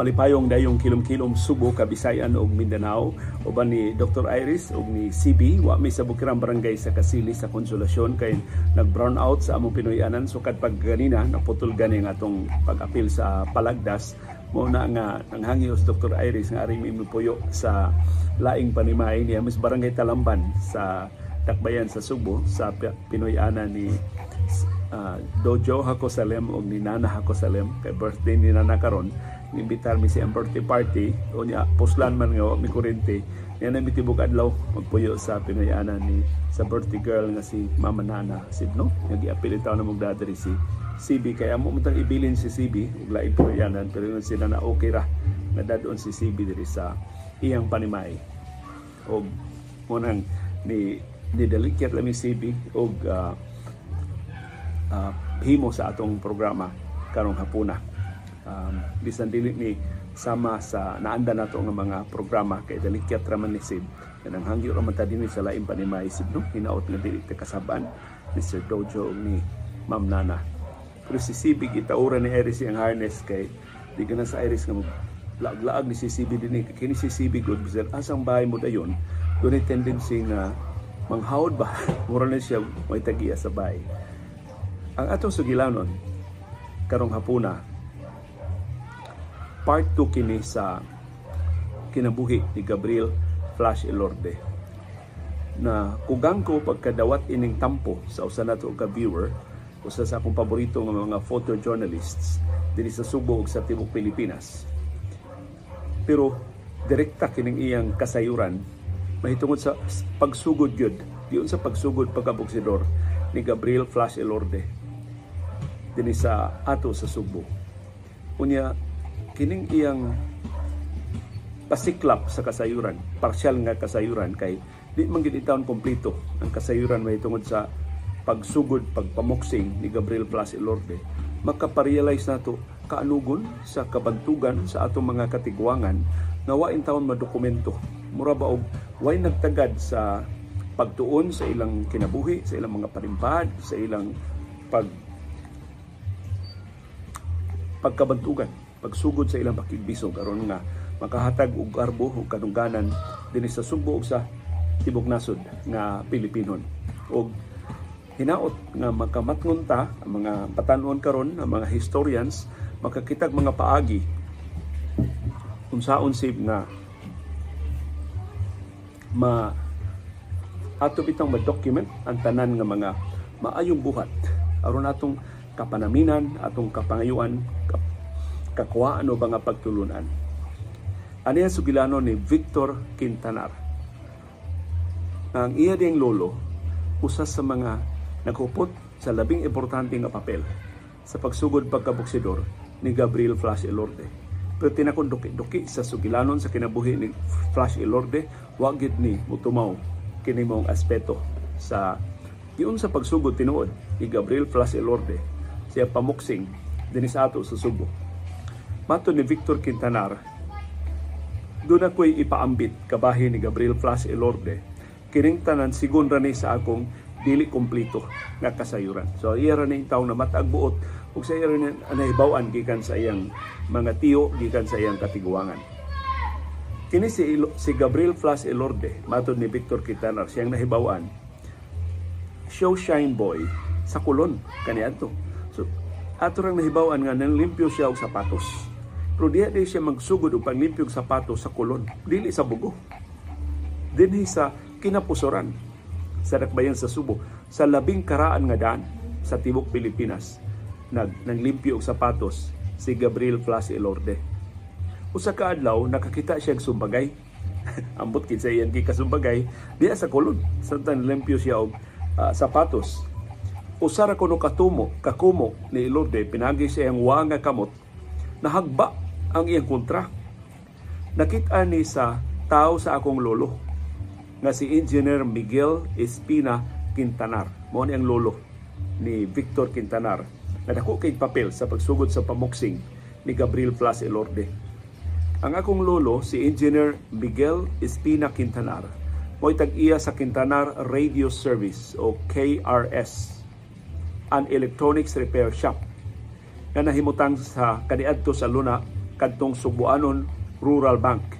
malipayong dayong kilom-kilom Subo, Kabisayan ug Mindanao. Uban ni Dr. Iris ug ni CB wa mi sa Bukirang Barangay sa Kasili sa Konsolasyon kay nag-brown out sa among Pinoyanan. So kad pag ganina naputol gani nga atong pag-apil sa Palagdas. Mo na nga nanghangios Dr. Iris nga ari mi puyo sa laing panimay niya mis Barangay Talamban sa Dakbayan sa Subo sa Pinoyanan ni uh, Dojo Hakosalem o ni Nana Hakosalem. Kay birthday ni Nana karon imbitar mi si ang birthday party. O niya puslan man nga mi kurente. Niya na mitibok adlaw magpuyo sa Pinoyanan ni sa birthday girl nga si Mama Nana Sidno nga giapilit taw na magdadiri si CB kaya mo mutang ibilin si CB ug laing Pinoyanan pero yun sila na okay ra. Nga dadon si CB diri sa iyang panimay. Og munang ni ni delicate lami CB og uh, uh, himo sa atong programa karong hapuna um, bisan dili ni sama sa naanda nato nga mga programa kay dalikyat raman ni Sid. Kanang hangyo ra man ta dinhi sa lain pa ni Maisib no? Hinaot nga dili ta kasaban Mr. Dojo ni Ma'am Nana. Pero si Sibig itaura ni Iris ang harness kay di ka sa Iris nga laag-laag ni si Sibig din kini si Sibig good bisan asang bahay mo dayon? Doon tendency nga manghawd ba? Mura na siya may tagiya sa bahay. Ang atong sugilanon karong hapuna part 2 kini sa kinabuhi ni Gabriel Flash Elorde. Na kugang ko pagkadawat ining tampo sa usa nato ka viewer usa sa akong paborito nga mga photojournalists dinhi sa Subo ug sa tibok Pilipinas. Pero direkta kining iyang kasayuran mahitungod sa pagsugod gyud diyon sa pagsugod pagkabuksidor ni Gabriel Flash Elorde dinhi sa ato sa Subo. Unya kining iyang pasiklap sa kasayuran, partial nga kasayuran kay di man gid itawon kompleto ang kasayuran may tungod sa pagsugod pagpamuksing ni Gabriel Blas Ilorde makaparealize nato kaanugon sa kabantugan sa atong mga katigwangan na wa taon madokumento. Mura ba og way nagtagad sa pagtuon sa ilang kinabuhi sa ilang mga panimpad sa ilang pag pagkabantugan pagsugod sa ilang pakigbisog aron nga makahatag og garbo ug kadungganan dinhi sa Subo ug sa tibok nasod nga Pilipinon. Og hinaot nga makamatngon ta ang mga patanon karon ang mga historians makakitag mga paagi unsaon sib nga ma ato bitang ma-document ang tanan nga mga maayong buhat aron atong kapanaminan atong kapangayuan kakuha ano ba nga pagtulunan. Ano yung sugilano ni Victor Quintanar. Ang iya ding lolo, usas sa mga nakupot sa labing importante nga papel sa pagsugod pagkabuksidor ni Gabriel Flash Elorde. Pero tinakon duki-duki sa sugilanon sa kinabuhi ni Flash Elorde, wagid ni mutumaw kini mong aspeto sa yun sa pagsugod tinuod ni Gabriel Flash Elorde siya pamuksing din sa ato sa Subo Mato ni Victor Quintanar, doon ako'y ipaambit kabahin ni Gabriel Flash Elorde. Kining tanan sigon rani sa akong dili kompleto nga kasayuran. So iya ra ni tawo na matagbuot ug sa iya ra nahibaw-an gikan sa iyang mga tiyo gikan sa iyang katiguangan. Kini si, si Gabriel Flash Elorde, matod ni Victor Quintanar, siyang nahibaw-an. Show shine boy sa kulon kaniadto. So ato rang nahibaw-an nga nanlimpyo siya og sapatos pero diha di siya magsugod og panglimpyog sapato sa kulon, dili sa bugo. Dinhi sa kinapusoran sa dakbayan sa Subo, sa labing karaan nga daan sa tibok Pilipinas, nag nanglimpyo og sapatos si Gabriel Flas Elorde. Usa ka adlaw nakakita siya og sumbagay. Ambot kid sa iyang gikasumbagay diya sa kulon. Samtang limpyo siya og uh, sapatos. Usa ra kuno katumo, kakumo ni Elorde pinagi siya ang wanga kamot nahagba ang iyang kontra. Nakita ni sa tao sa akong lolo nga si Engineer Miguel Espina Quintanar. Mo ni ang lolo ni Victor Quintanar na dako kay papel sa pagsugod sa pamuksing ni Gabriel Flas Elorde. Ang akong lolo si Engineer Miguel Espina Quintanar mo'y tag-iya sa Quintanar Radio Service o KRS an electronics repair shop na nahimutang sa kaniadto sa Luna kadtong Subuanon Rural Bank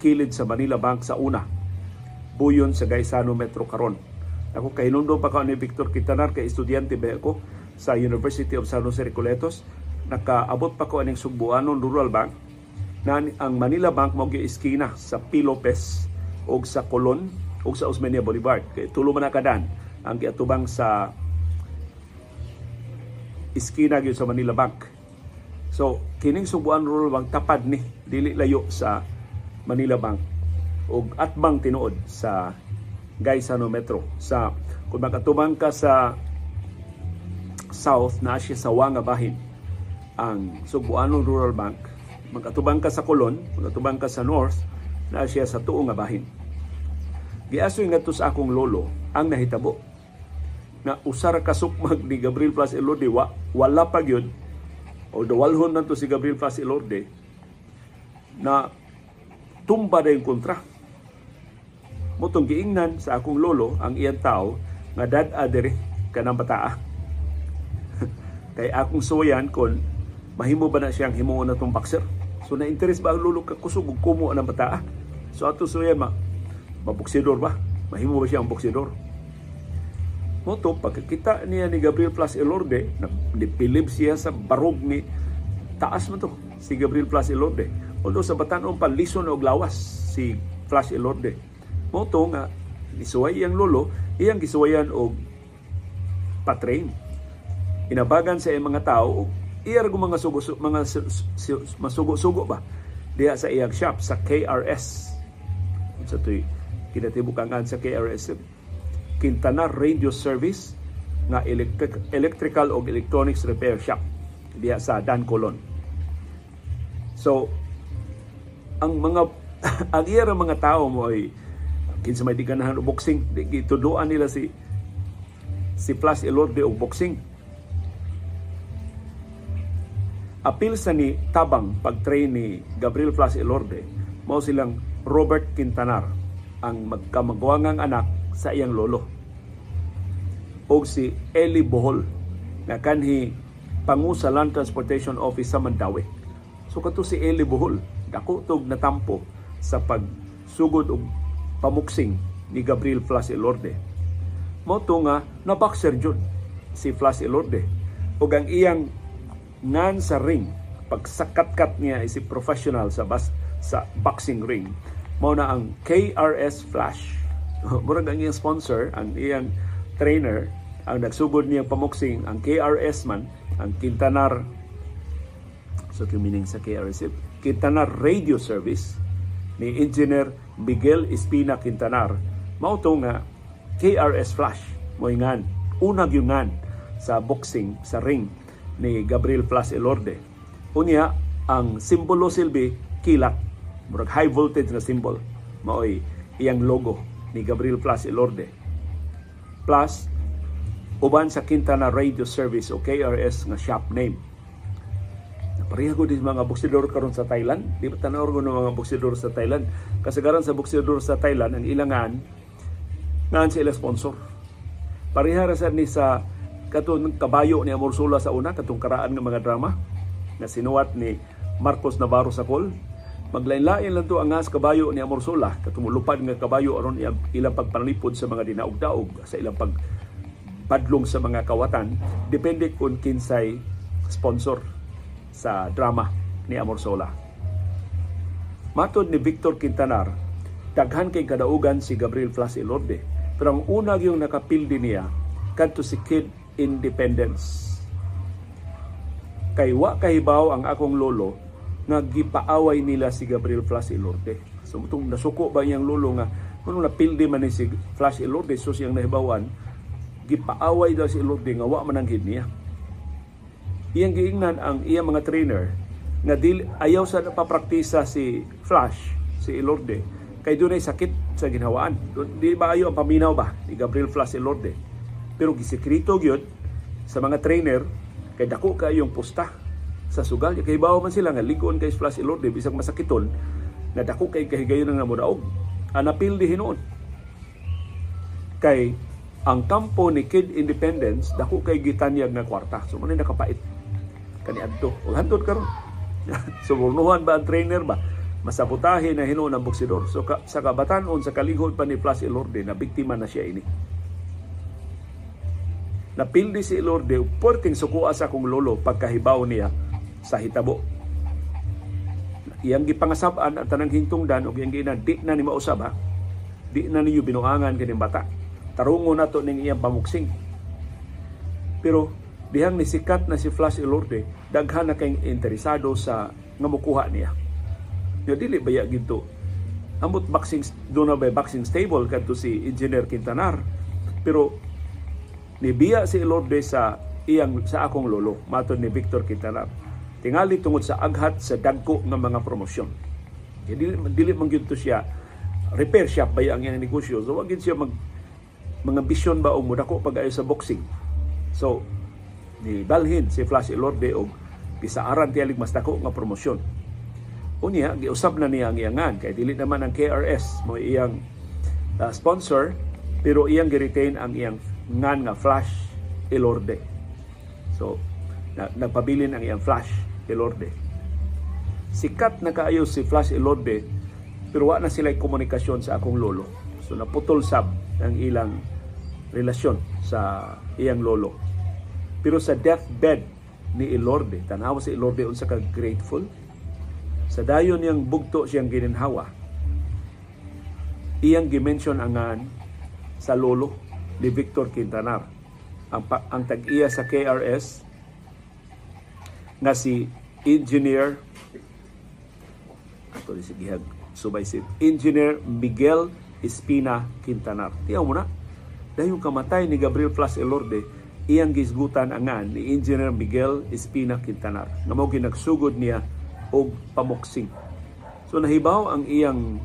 kilid sa Manila Bank sa una buyon sa Gaisano Metro karon ako kahinundo pa ka ni Victor Quintanar kay estudyante ba ako sa University of San Jose Recoletos. Nakaabot pa ko aning Subuanon Rural Bank na ang Manila Bank mao iskina sa P. Lopez o sa Colon o sa Osmeña Boulevard. Kay tulo man kadan ang giatubang sa iskina gyud sa Manila Bank So, kining Subuan Rural Bank tapad ni dili layo sa Manila Bank ug atbang tinuod sa Gaisano Metro. Sa kung makatubang ka sa south na siya sa Wanga bahin ang Subuano Rural Bank. Magkatubang ka sa Colon, magkatubang ka sa north na siya sa tuong bahin. Giasoy nga sa akong lolo ang nahitabo na usar ka sukmag ni Gabriel Plus Elodi wa, wala pa gyud o dawalhon na to si Gabriel Paz Ilorde na tumba na yung kontra. Mutong giingnan sa akong lolo ang iyang tao nga dad adere kanang bataa. Kay akong suwayan kon mahimo ba na siyang himuon na tong boxer. So na interest ba ang lolo ka kusog kumo ang bataa? So ato suwayan ma mabuksidor ba? Mahimo ba siya ang boksidor? Moto, pagkakita niya ni Gabriel Plus Elorde, nipilib siya sa barog ni taas mo to, si Gabriel Plus Elorde. Although sa batanon pa lison og lawas si Flash Elorde. Moto nga gisuway iyang lolo, iyang gisuwayan og patrain. Inabagan sa iyang mga tao iyar mga sugo mga masugo-sugo ba diha sa iyang shop sa KRS. Sa tuy kinatibukangan sa KRS Quintana Radio Service nga electric, electrical o electronics repair shop diya sa Dan Colon. So, ang mga ang iya mga tao mo ay kinsa may di ganahan boxing, di gituduan nila si si Plus Elorde og boxing. Apil sa ni Tabang pag-train ni Gabriel Plus Elorde, mao silang Robert Quintanar ang magkamagwangang anak sa iyang lolo. O si Eli Bohol na kanhi pangu sa Land Transportation Office sa Mandawi. So kato si Eli Bohol, dako tog natampo sa pagsugod og pamuksing ni Gabriel Flas Elorde. Moto nga na boxer jud si Flas Elorde. Ug ang iyang nan sa ring pagsakat-kat niya is professional sa bas sa boxing ring mao na ang KRS Flash murag ang iyang sponsor, ang iyang trainer, ang nagsugod niya pamuksing, ang KRS man, ang Quintanar, so meaning sa KRS, Quintanar Radio Service, ni Engineer Miguel Espina Quintanar, mauto nga KRS Flash, mo ingan, unag yung sa boxing, sa ring ni Gabriel Flash Elorde. Unya, ang simbolo silbi, kilat, murag high voltage na symbol, maoy iyang logo ni Gabriel Plus Elorde. Plus, uban sa Quintana Radio Service o KRS nga shop name. Pareha ko din mga buksidor karon sa Thailand. Di ba tanaw ko ng mga buksidor sa Thailand? Kasagaran sa buksidor sa Thailand, ang ilangan, ngan sila sponsor. Pareha ra sa ni sa katong kabayo ni Amorsula sa una, katong karaan ng mga drama na sinuwat ni Marcos Navarro sa Col Maglain-lain lang to ang ngas kabayo ni Amorsola, katumulupad nga kabayo aron ilang pagpanalipod sa mga dinaog-daog, sa ilang pag padlong sa mga kawatan, depende kung kinsay sponsor sa drama ni Amorsola. Matod ni Victor Quintanar, daghan kay kadaugan si Gabriel Flas Ilorde, pero ang una yung nakapildi niya kadto si Kid Independence. Kay wa kahibaw ang akong lolo nga gipaaway nila si Gabriel Flash Ilorde. So mutong nasuko ba iyang lolo nga kung napildi man ni si Flash Ilorde so siyang nahibawan gipaaway daw si Ilorde nga wa man ang niya. Iyang giingnan ang iyang mga trainer nga dili ayaw sa napapraktisa si Flash si Ilorde kay dunay sakit sa ginhawaan. Di ba ayo ang paminaw ba ni Gabriel Flash Ilorde? Pero gisekrito gyud sa mga trainer kay dako kayong pusta sa sugal kay bawo man sila nga ligon kay Flash Ilorde bisag masakiton na dako kay kahigayon nga modaog. Anapil di hinuon kay ang kampo ni Kid Independence dako kay gitanyag nga kwarta. So man nakapait. Kani adto. Ug hantod karon. Suburnuhan ba ang trainer ba? Masaputahe na hinuon ang boksidor. So ka, sa kabatanon, sa kalihod pa ni Plus Ilorde, na biktima na siya ini. Napildi si Ilorde, porting sukuha sa kong lolo pagkahibaw niya sa hitabo. Iyang gipangasaban at tanang hintungdan o iyang gina, di na ni mausab ha. Di na niyo binuangan kining bata. Tarungo na to ning iyang pamuksing. Pero dihang nisikat na si Flash Ilorde, daghan na kayong interesado sa nga mukuha niya Yo dili baya ginto. Amot boxing do na bay boxing stable kadto si Engineer Quintanar. Pero nibiya si Lorde sa iyang sa akong lolo matod ni Victor Quintanar. Tingali tungod sa aghat sa dagko nga mga promosyon. Kaya dili, dili man siya repair shop ba ang iyang negosyo. So wag siya mag mga bisyon ba o mudako pag sa boxing. So ni balhin si Flash Ilorde og pisaaran tiyalig mas dako nga promosyon Unya, giusab na niya ang iyangan kay dili naman ang KRS mo iyang uh, sponsor pero iyang gi-retain ang iyang ngan nga Flash Elorde. So, na, nagpabilin ang iyang Flash Elorde. Sikat na kaayo si Flash Elorde pero wa na sila komunikasyon sa akong lolo. So naputol sab ang ilang relasyon sa iyang lolo. Pero sa deathbed ni Elorde, tanawa si Elorde unsa ka grateful sa dayon niyang bugto siyang gininhawa, iyang gimension angan sa lolo ni Victor Quintanar. Ang, ang tag-iya sa KRS nga si Engineer ato si gihag subay si Engineer Miguel Espina Quintanar. Tiyaw mo na, dahil kamatay ni Gabriel Flas Elorde, iyang gisgutan angan ni Engineer Miguel Espina Quintanar. Nga mo ginagsugod niya o pamuksing. So nahibaw ang iyang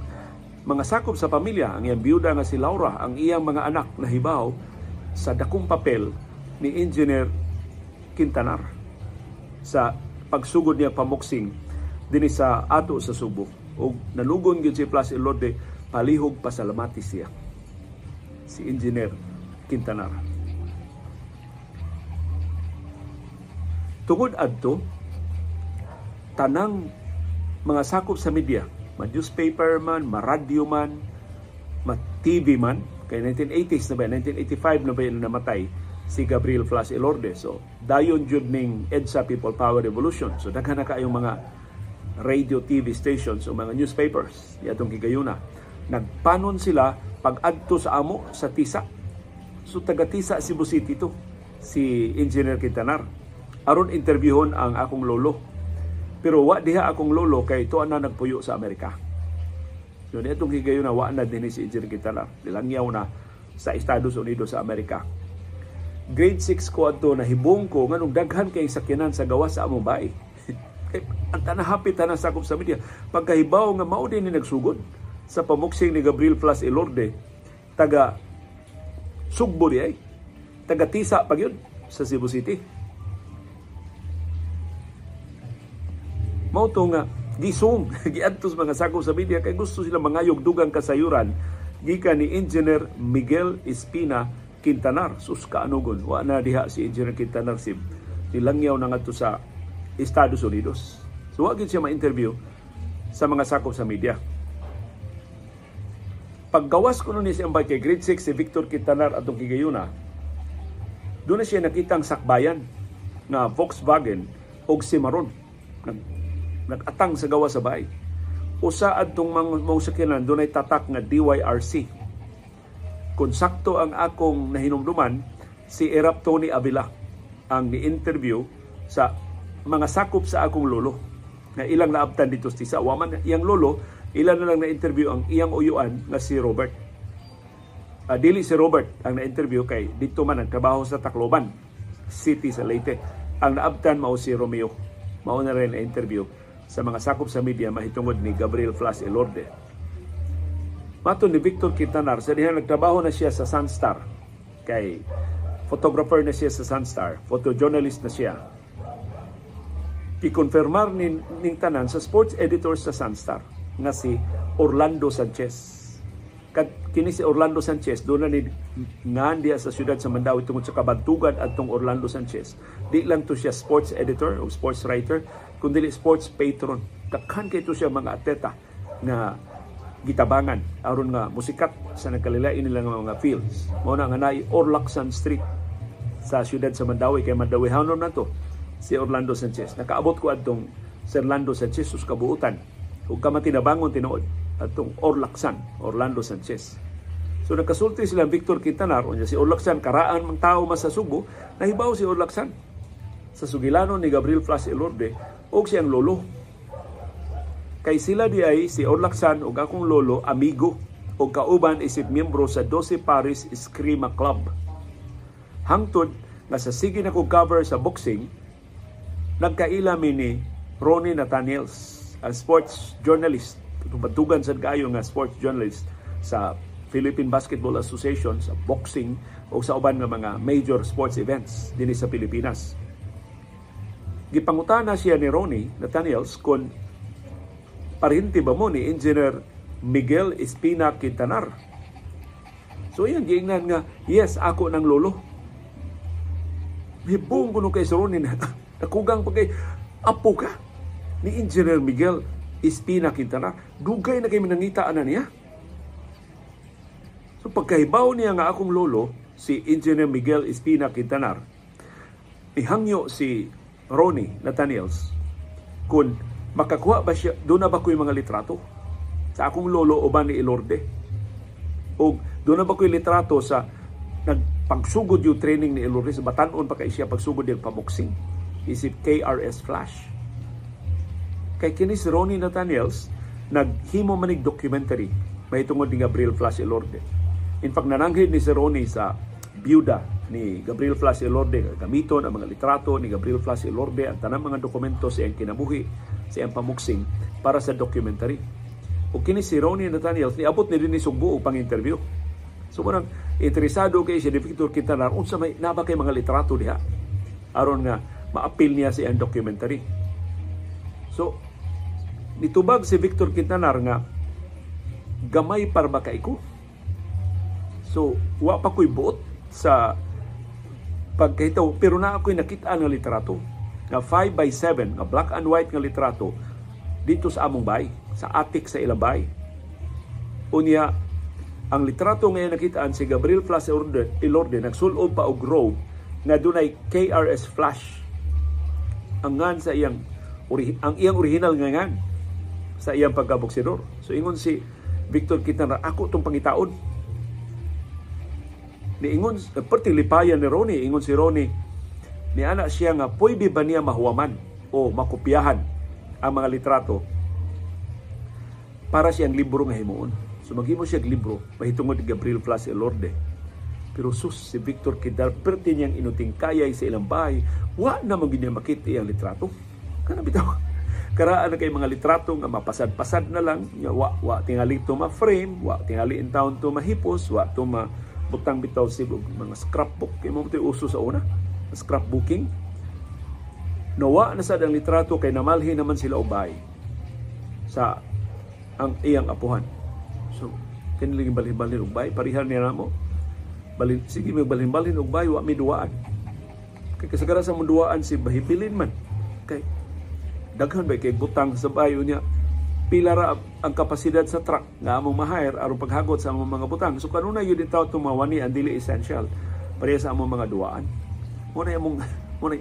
mga sakop sa pamilya, ang iyang biyuda nga si Laura, ang iyang mga anak nahibaw sa dakong papel ni Engineer Quintanar sa pagsugod niya pamuksing dinhi sa ato sa Subo. O nalugon gyud si Plus Ilode palihog pasalamati siya si Engineer Quintanar. Tungod adto tanang mga sakop sa media, ma newspaper man, ma radio man, ma TV man, kay 1980s na ba, 1985 na ba yun namatay si Gabriel Flas Elorde. So, dayon jud ning EDSA People Power Revolution. So, daghan na kayong mga radio, TV stations o mga newspapers yatong gigayuna. Nagpanon sila pag-adto sa amo sa Tisa. So, taga Tisa Cebu City to, si Engineer Quintanar. Aron interviewon ang akong lolo pero wa diha akong lolo kay tuwa na nagpuyo sa Amerika. So itong higayon wa na din si Engineer Quintana. Dilangyaw na sa Estados Unidos sa Amerika. Grade 6 ko ato na hibong ko nganong daghan kay sakyanan sa gawas sa among bahay. ang tanahapit na sakop sa media. Pagkahibaw nga mao din ni nagsugod sa pamuksing ni Gabriel Flas Elorde taga Sugbo ay taga Tisa pag yun sa Cebu City. mao to nga gisong giadtos mga sakop sa media kay gusto sila mangayog dugang kasayuran gikan ni Engineer Miguel Espina Quintanar. Sus kaanugon wa na diha si Engineer Quintanar si nilangyaw na ngadto sa Estados Unidos. So wa siya ma-interview sa mga sakop sa media. Paggawas ko nun ni siyang kay grade 6 si Victor Quintanar atong kigayuna doon na siya nakitang sakbayan na Volkswagen og Cimarron nagatang sa gawa sa bahay. Usa adtong mga sakyanan dunay tatak nga DYRC. Kung sakto ang akong nahinumduman, si Erap Tony Avila ang ni-interview sa mga sakop sa akong lolo nga ilang naabtan dito sa Waman iyang lolo, ilan na lang na-interview ang iyang uyuan nga si Robert. Uh, dili si Robert ang na-interview kay dito man ang trabaho sa Tacloban City sa Leyte. Ang naabtan mao si Romeo. Mao na rin na-interview sa mga sakop sa media mahitungod ni Gabriel Flas Elorde. Mato ni Victor Quintanar, sa diha nagtrabaho na siya sa Sunstar. Kay photographer na siya sa Sunstar, photojournalist na siya. Ikonfirmar ni ning tanan sa sports editor sa Sunstar nga si Orlando Sanchez. Kad kini si Orlando Sanchez doon na ni diya sa siyudad sa Mandawi tungod sa kabantugan adtong Orlando Sanchez. Di lang to siya sports editor o sports writer kun dili sports patron. Daghan kay to siya mga atleta nga gitabangan aron nga musikat sa nagkalilain nila nga mga fields. Mao na nga nay Orlacsan Street sa siyudad sa Mandawi kay Mandawi hanon na to si Orlando Sanchez. Nakaabot ko adtong si Orlando Sanchez sus kabuutan. Ug kamatinabangon tinuod atong Orlacsan, Orlando Sanchez. So nakasulti sila Victor Quintanar unya si Orlacsan karaan mang tao mas sa Subo, nahibaw si Orlacsan sa sugilano ni Gabriel Flas Elorde og siyang lolo. Kay sila di ay si Orlacsan ug akong lolo amigo o kauban isip miyembro sa 12 Paris Eskrima Club. Hangtod nga sa sige na ko cover sa boxing, nagkaila mi ni Ronnie Nathaniels, ang sports journalist, tubatugan sa kayo nga sports journalist sa Philippine Basketball Association sa boxing o sa uban nga mga major sports events dinhi sa Pilipinas. Gipangutana siya ni Ronnie Nathaniels kung parinti ba mo ni Engineer Miguel Espina Quintanar. So yan, giingnan nga, yes, ako ng lolo. Hibong ko nung kay na, nakugang pa kay, apo ka ni Engineer Miguel Espina Quintana, dugay na kay minangitaan na niya. So pagkahibaw niya nga akong lolo, si Engineer Miguel Espina Quintanar, ihangyo si Ronnie Nathaniels kung makakuha ba siya, doon na ba ko yung mga litrato sa akong lolo o ba ni Ilorde? O doon na ba ko yung litrato sa nagpagsugod yung training ni Ilorde sa Batanon pa kay siya pagsugod yung paboxing? Isip KRS Flash kay kini si Ronnie Nathaniels naghimo manig documentary may tungod ni Gabriel Flash Elorde. In fact, nananghid ni si Ronnie sa byuda ni Gabriel Flash Elorde gamiton ang mga litrato ni Gabriel Flash Elorde ang tanang mga dokumento sa iyang kinabuhi sa iyang pamuksing para sa documentary. O kini si Ronnie Nathaniels ni abot ni din ni Sugbo pang interview. So manang interesado kay si Victor Quintanar unsa may naba kay mga litrato diha aron nga maapil niya sa iyang documentary. So nitubag si Victor Quintanar nga gamay para ba ko. So, wa pa ko'y buot sa pagkahitaw. Pero na ako'y nakita nga litrato. Nga 5 by 7, nga black and white nga litrato dito sa among bay, sa atik sa ilabay. Unya, ang litrato ngayon nakitaan si Gabriel Flash Ilorde nagsulob pa og robe nga dunay KRS Flash ang ngan sa iyang ang iyang original nga ngan sa iyang pagkaboksidor. So ingon si Victor Quintana, ako tong pangitaon. Ni ingon, perti lipayan ni Ronnie, ingon si Ronnie, ni anak siya nga, pwede ba niya mahuwaman o makopyahan ang mga litrato para siyang libro nga himuon. So maghimo siya libro, mahitungod ni Gabriel Flas Elorde. Pero sus, si Victor Kidal, perti niyang inuting kayay sa ilang bahay, wa na magiging makita iyang litrato. Kana bitaw, karaan na kay mga litrato nga mapasad-pasad na lang wa wa tingali to ma frame wa tingali in town to mahipos wa to ma butang bitaw sibog mga scrapbook. Kay mo uso sa una? Scrapbooking? Nawa na sad ang litrato kay namalhi naman sila ubay sa ang iyang apuhan. So kanilang balhin-balhin ubay parihan niya namo balhin sige may balhin-balhin ubay wa mi duwaan. Kay kasagaran sa munduaan si bahibilin man. Kay daghan ba kay butang sa bayo niya pila ra ang kapasidad sa truck nga among ma-hire aron paghagot sa among mga butang. So kanuna yun itaw tumawani ang dili essential. Pareha sa among mga duaan mo na among mo na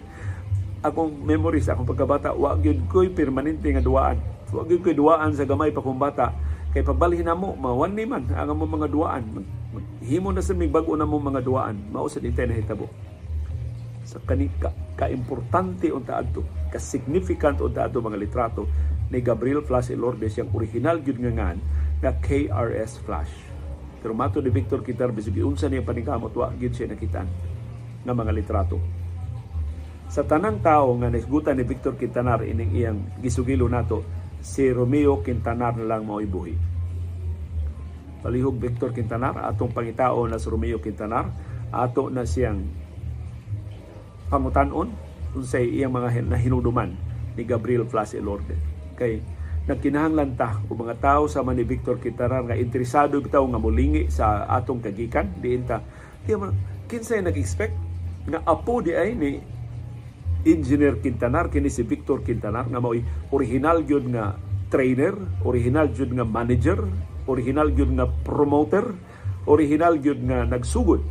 akong memories akong pagkabata wa gyud koy permanente nga duaan wa gyud koy duaan sa gamay pa kong bata. Kay pagbalhin namo mawani man ang among mga duaan himo na sa mig bag-o na mong mga duaan mao sa dintay na hitabo sa kanika ka-importante unta adto ka-significant unta adto mga litrato ni Gabriel Flash Elorde siyang original gyud nga ngan nga KRS Flash. Pero mato ni Victor Kitar bisig unsa niya paningkamot wa gyud siya nakitaan nga mga litrato. Sa tanang tao nga nasgutan ni Victor Quintanar ining iyang gisugilo nato si Romeo Quintanar na lang mao ibuhi palihog Victor Quintanar atong pangitao na si Romeo Quintanar ato na siyang pangutanon unsay iyang mga nahinuduman ni Gabriel Flas Elorde kay nagkinahanglan ta. O mga tao sa man ni Victor Quintanar nga interesado bitaw nga mulingi sa atong kagikan. Diin ta kinsay nag-expect nga apo di ay ni Engineer Quintanar kini si Victor Quintanar nga mao'y original gyud nga trainer, original gyud nga manager, original gyud nga promoter, original gyud nga nagsugod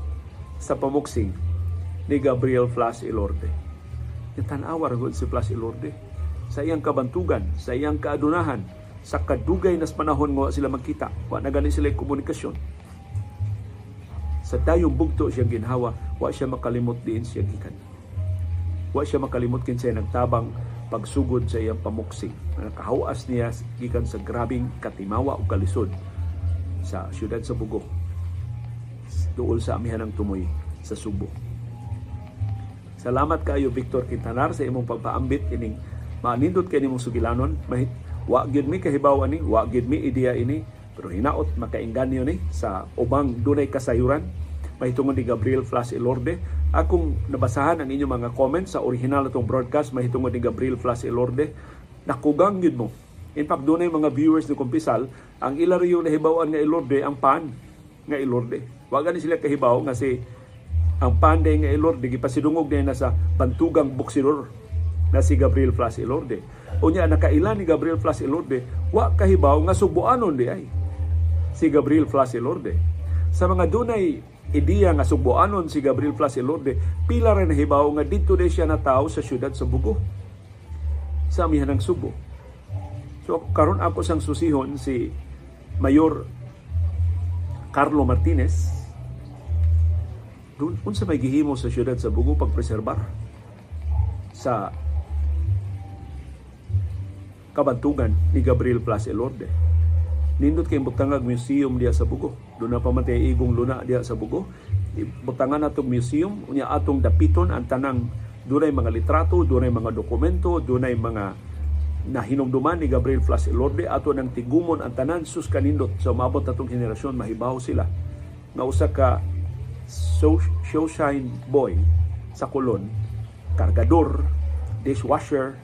sa pamuksing ni Gabriel Flash Ilorde. Itanawa gud si Flash Ilorde sa iyang kabantugan, sa iyang kaadunahan, sa kadugay nas panahon nga sila magkita, wa na gani sila komunikasyon. Sa dayong bugto siya ginhawa, wa siya makalimot diin siya gikan. Wa siya makalimot kin siya nagtabang pagsugod sa iyang pamuksing. Nakahawas niya gikan sa grabing katimawa o kalisod sa siyudad sa Bugo. Duol sa amihan ng tumoy sa Subo. Salamat kayo Victor Quintanar sa imong pagpaambit ining manindot kay nimong sugilanon. May wa gyud mi kahibaw ani, wa gyud mi ideya ini, pero hinaot makainganyo ni sa ubang dunay kasayuran mahitungod ni Gabriel Flas Elorde. Akong nabasahan ang inyong mga comments sa original natong broadcast mahitungod ni Gabriel Flas Elorde. Nakugang yun mo. In fact, doon mga viewers ni Kumpisal, ang ilariyo na hibawan nga Elorde, ang pan nga Elorde. Waga ni sila kahibaw nga si ang panday nga Elorde, gipasidungog na sa bantugang buksidor na si Gabriel Flas Elorde. Unya nakailan ni Gabriel Flas Elorde, wa kahibaw nga subuanon di ay si Gabriel Flas Elorde. Sa mga dunay ideya nga subuanon si Gabriel Flas Elorde, pila rin hibaw nga dito de siya nataw sa syudad sa Bugo. Sa amihan ng Subo. So karon ako sang susihon si Mayor Carlo Martinez doon unsa may gihimo sa syudad sa Bugo pagpreserbar sa kabantugan ni Gabriel Plas Elorde. Nindot kay Butangag Museum diya sa Bugo. Doon na pamatay igong luna diya sa Bugo. Butangan natong museum, unya atong dapiton ang tanang dunay mga litrato, dunay mga dokumento, dunay mga na hinumduman ni Gabriel Flas Elorde ato nang tigumon ang tanan sus kanindot sa umabot natong henerasyon mahibaw sila nga usa ka show shine boy sa kulon kargador dishwasher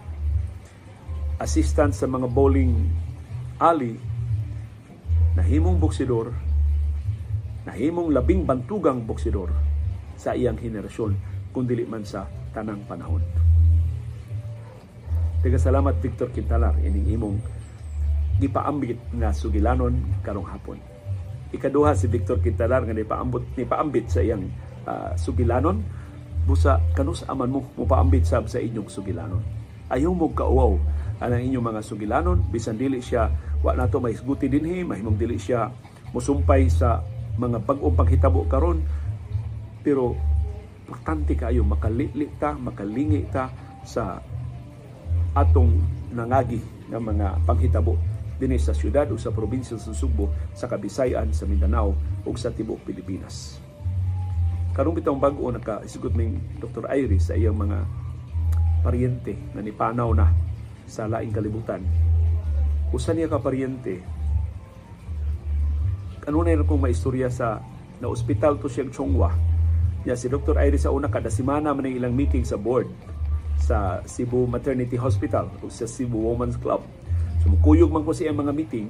assistant sa mga bowling alley nahimong boksidor nahimong labing bantugang boksidor sa iyang henerasyon kung dili man sa tanang panahon. Tiga salamat Victor Quintalar ining imong gipaambit nga sugilanon karong hapon. Ikaduha si Victor Quintalar nga nipaambot nipaambit sa iyang uh, sugilanon busa kanus aman mo mupaambit sab sa inyong sugilanon. Ayaw mo kauaw ang inyong mga sugilanon bisan dili siya wa nato mahisguti dinhi mahimong dili siya musumpay sa mga bag-ong paghitabo karon pero importante kayo makalili ta makalingi ta sa atong nangagi ng mga panghitabo dinhi sa syudad o sa probinsya sa Subo, sa Kabisayan, sa Mindanao ug sa tibuok Pilipinas. Karong bitong bag-o nakaisigot ning Dr. Iris sa iyang mga paryente na nipanaw na sa laing kalibutan. Usa niya ka paryente kanunay kong maistorya sa na ospital to siyang Chongwa. Ya si Dr. Iris sa una kada semana man ilang meeting sa board sa Cebu Maternity Hospital o sa Cebu Women's Club. So mukuyog man ko siya mga meeting.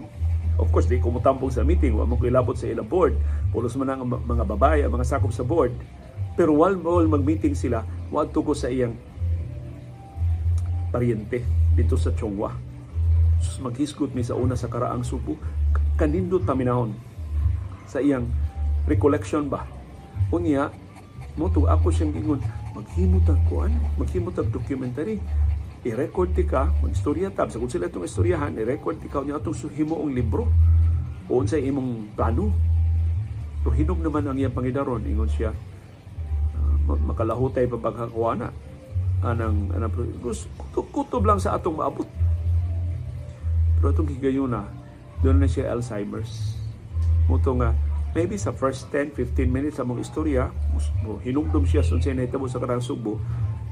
Of course, di ko mutampong sa meeting, wa mo ko ilabot sa ilang board. Pulos man ang mga babae, ang mga sakop sa board. Pero while, while mag-meeting sila, wag ko sa iyang paryente dito sa Chongwa. Sus maghisgot mi sa una sa karaang supo, kanindot taminahon sa iyang recollection ba. Unya, mo ako siyang ingon, maghimutag kuan, maghimutag documentary. I-record ti ka, mag-istorya tab. Sa kung sila itong istoryahan, i-record ti ka niya itong suhimo ang libro. O sa imong plano. So hinog naman ang iyang pangidaron. Ingon siya, uh, makalahutay pa pagkakuana. Anang, anang, kutob, kutob lang sa atong maabot. Pero itong higayuna, doon na siya Alzheimer's. Muto nga, maybe sa first 10-15 minutes among istorya mo hinumdum siya sa siya nahitabo sa karang Subo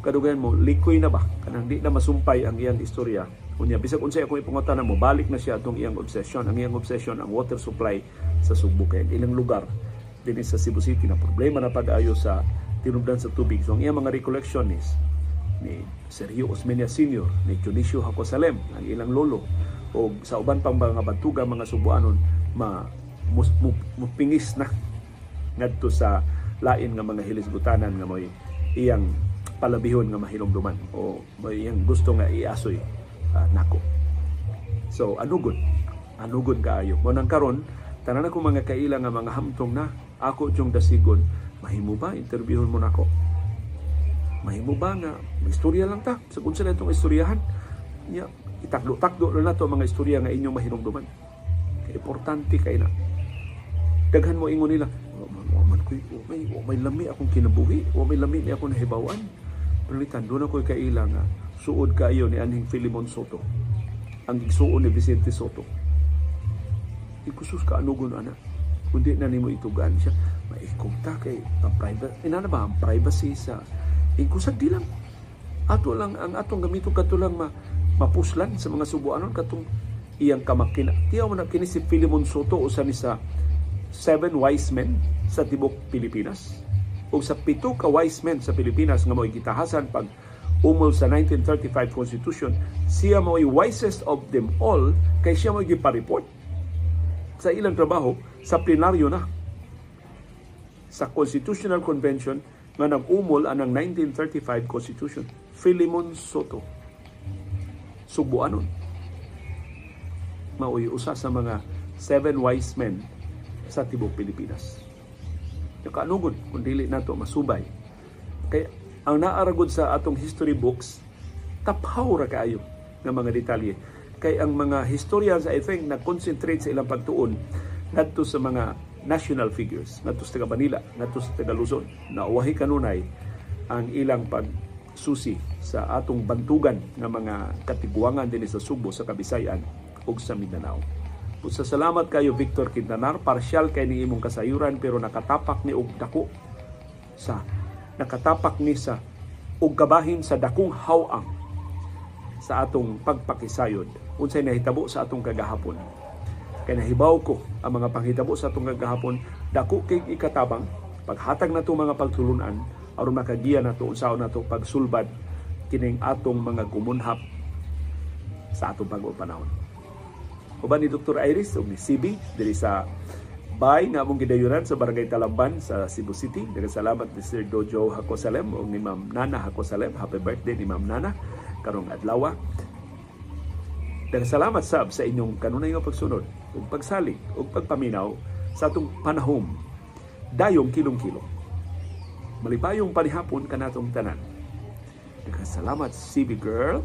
kadugan mo likoy na ba? Kanang di na masumpay ang iyang istorya. Unya bisag unsay akong ipungutan mo balik na siya atong iyang obsession. Ang iyang obsession ang water supply sa Subo kay ilang lugar dinhi sa Cebu City na problema na pag-ayo sa tinubdan sa tubig. So ang iyang mga recollection is ni Sergio Osmeña Sr., ni Junicio Hacosalem, ang ilang lolo, o sa uban pang mga bantuga mga Subuanon, ma mupingis na ngadto sa lain nga mga hilisgutanan nga mo'y iyang palabihon nga mahilomduman o may yang gusto nga iasoy ah, nako. So anugod, anugod kaayo. Mo nang karon tanan ako mga kaila nga mga hamtong na ako yung dasigon mahimo ba interviewon mo nako mahimo ba nga istorya lang ta. Sa kung sila itong istoryahan. Nya itakdo-takdo na nato mga istorya nga inyong mahinungduman kay importante kay na. Daghan mo ingon nila "Wa man- koy wa may wa may lami akong kinabuhi. Wa may lami ni ako nahibawan. Palitan doon ako kaila nga suod kayo ni aning Filimon Soto. Ang igsuon ni Vicente Soto. Ikusus ka anugon ana. Kundi na nimo itugan siya. Maikog ta kay ang privacy ina na ba ang privacy sa ikusag di lang. Ato lang ang atong gamito kato lang ma, mapuslan sa mga subuanon katong iyang kamakina. Tiyaw mo na kini si Philemon Soto usa ni sa seven wise men sa tibok Pilipinas. O sa pito ka wise men sa Pilipinas nga mo'y gitahasan pag umol sa 1935 Constitution siya mo'y wisest of them all kay siya mo'y gipareport sa ilang trabaho sa plenaryo na. Sa Constitutional Convention nga nag-umol anang 1935 Constitution. Philemon Soto. Subuanon. Maoy usa sa mga seven wise men sa tibok Pilipinas. Nakaanugod kung dili nato masubay. Kaya ang naaragod sa atong history books, taphaw ra kaayo ng mga detalye. Kay ang mga historians, I think, na-concentrate sa ilang pagtuon ngadto sa mga national figures, ngadto sa taga Manila, ngadto sa Luzon, na uwahi kanunay ang ilang pagsusi sa atong bantugan ng mga katigwangan din sa Subo, sa Kabisayan ug sa Mindanao. Sa salamat kayo Victor Quintanar, partial kay ni imong kasayuran pero nakatapak ni og dako sa nakatapak ni sa og kabahin sa dakong hawang sa atong pagpakisayod unsay nahitabo sa atong kagahapon kay nahibaw ko ang mga panghitabo sa atong kagahapon dako kay ikatabang paghatag nato mga pagtulunan aron makagiya nato unsaon nato pagsulbad kining atong mga gumunhap sa atong bag-ong panahon uban ni Dr. Iris ug ni CB diri sa Bay nga among gidayunan sa Barangay Talamban sa Cebu City. Daghang salamat ni Sir Dojo Hakosalem o ni Ma'am Nana Hakosalem. Happy birthday ni Ma'am Nana karong adlaw. Daghang salamat sab sa inyong kanunay nga pagsunod ug pagsalig ug pagpaminaw sa atong panahom dayong kilong-kilong. Malipayong panihapon kanatong tanan. Daghang salamat CB girl.